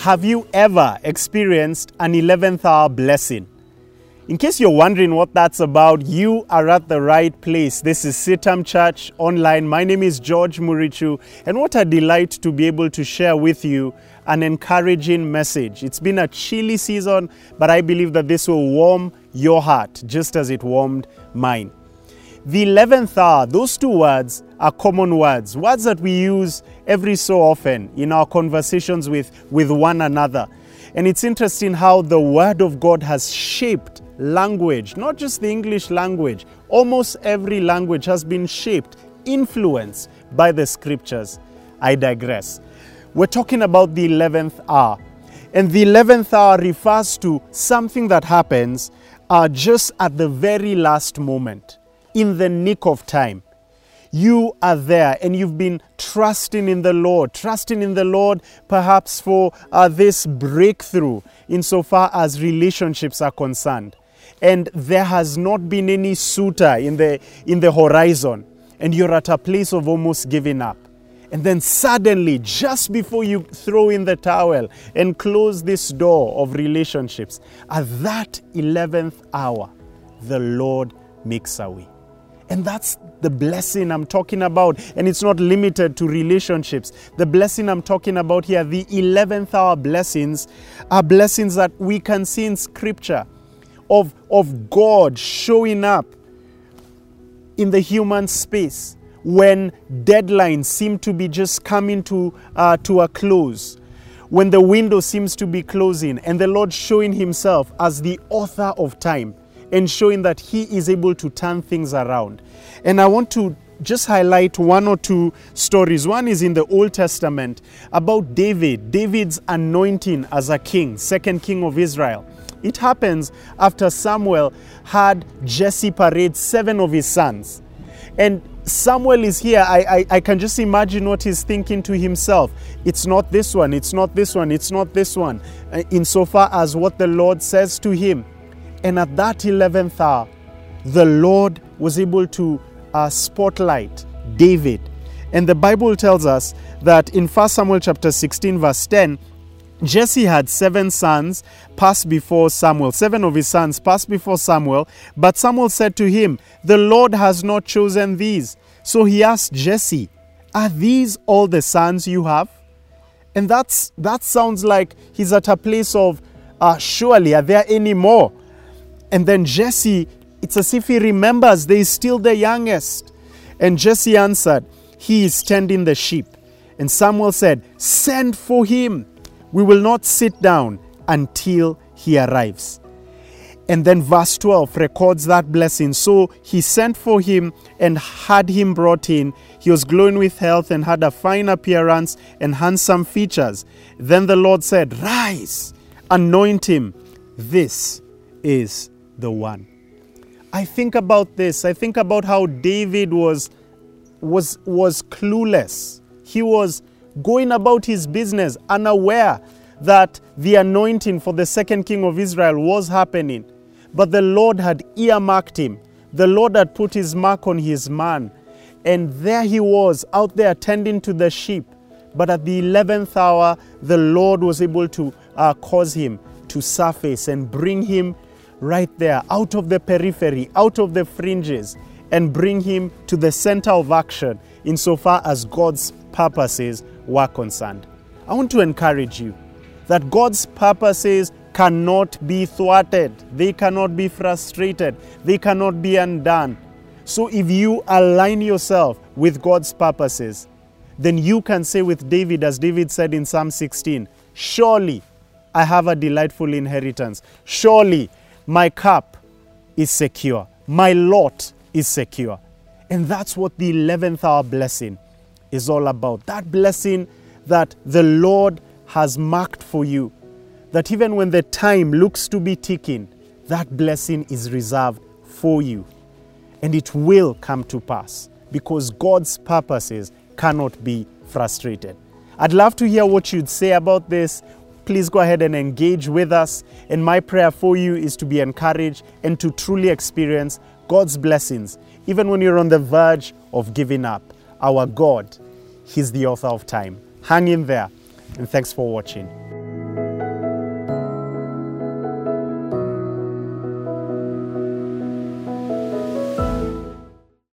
Have you ever experienced an 11th hour blessing? In case you're wondering what that's about, you are at the right place. This is CITAM Church Online. My name is George Murichu, and what a delight to be able to share with you an encouraging message. It's been a chilly season, but I believe that this will warm your heart just as it warmed mine. The 11th hour, those two words are common words, words that we use every so often in our conversations with, with one another. And it's interesting how the Word of God has shaped language, not just the English language. Almost every language has been shaped, influenced by the Scriptures. I digress. We're talking about the 11th hour. And the 11th hour refers to something that happens uh, just at the very last moment in the nick of time. You are there and you've been trusting in the Lord, trusting in the Lord perhaps for uh, this breakthrough insofar as relationships are concerned. And there has not been any suitor in the, in the horizon, and you're at a place of almost giving up. And then suddenly, just before you throw in the towel and close this door of relationships, at that 11th hour, the Lord makes a way. And that's the blessing I'm talking about. And it's not limited to relationships. The blessing I'm talking about here, the 11th hour blessings, are blessings that we can see in Scripture of, of God showing up in the human space when deadlines seem to be just coming to, uh, to a close, when the window seems to be closing, and the Lord showing Himself as the author of time and showing that He is able to turn things around. And I want to just highlight one or two stories. One is in the Old Testament about David, David's anointing as a king, second king of Israel. It happens after Samuel had Jesse parade seven of his sons. And Samuel is here. I, I, I, can just imagine what he's thinking to himself. It's not this one, it's not this one, it's not this one, uh, insofar as what the Lord says to him. And at that 11th hour, the Lord was able to uh, spotlight David. And the Bible tells us that in 1 Samuel chapter 16, verse 10, Jesse had seven sons pass before Samuel. Seven of his sons passed before Samuel. But Samuel said to him, The Lord has not chosen these. So he asked Jesse, Are these all the sons you have? And that's that sounds like he's at a place of, uh, Surely, are there any more? And then Jesse, it's as if he remembers they still the youngest. And Jesse answered, He is tending the sheep. And Samuel said, Send for him. We will not sit down until he arrives. And then verse 12 records that blessing. So he sent for him and had him brought in. He was glowing with health and had a fine appearance and handsome features. Then the Lord said, Rise, anoint him. This is the one. I think about this. I think about how David was was was clueless. He was going about his business unaware that the anointing for the second king of Israel was happening. But the Lord had earmarked him. The Lord had put his mark on his man. And there he was out there tending to the sheep. But at the 11th hour, the Lord was able to uh, cause him to surface and bring him right there, out of the periphery, out of the fringes, and bring him to the center of action insofar as God's purposes were concerned. I want to encourage you that God's purposes cannot be thwarted, they cannot be frustrated, they cannot be undone. So if you align yourself with God's purposes, then you can say with David, as David said in Psalm 16, Surely I have a delightful inheritance. Surely my cup is secure. My lot is secure. And that's what the 11th hour blessing is all about. That blessing that the Lord has marked for you. That even when the time looks to be ticking, that blessing is reserved for you. And it will come to pass because God's purposes cannot be frustrated. I'd love to hear what you'd say about this please go ahead and engage with us. And my prayer for you is to be encouraged and to truly experience God's blessings, even when you're on the verge of giving up. Our God, He's the author of time. Hang in there, and thanks for watching.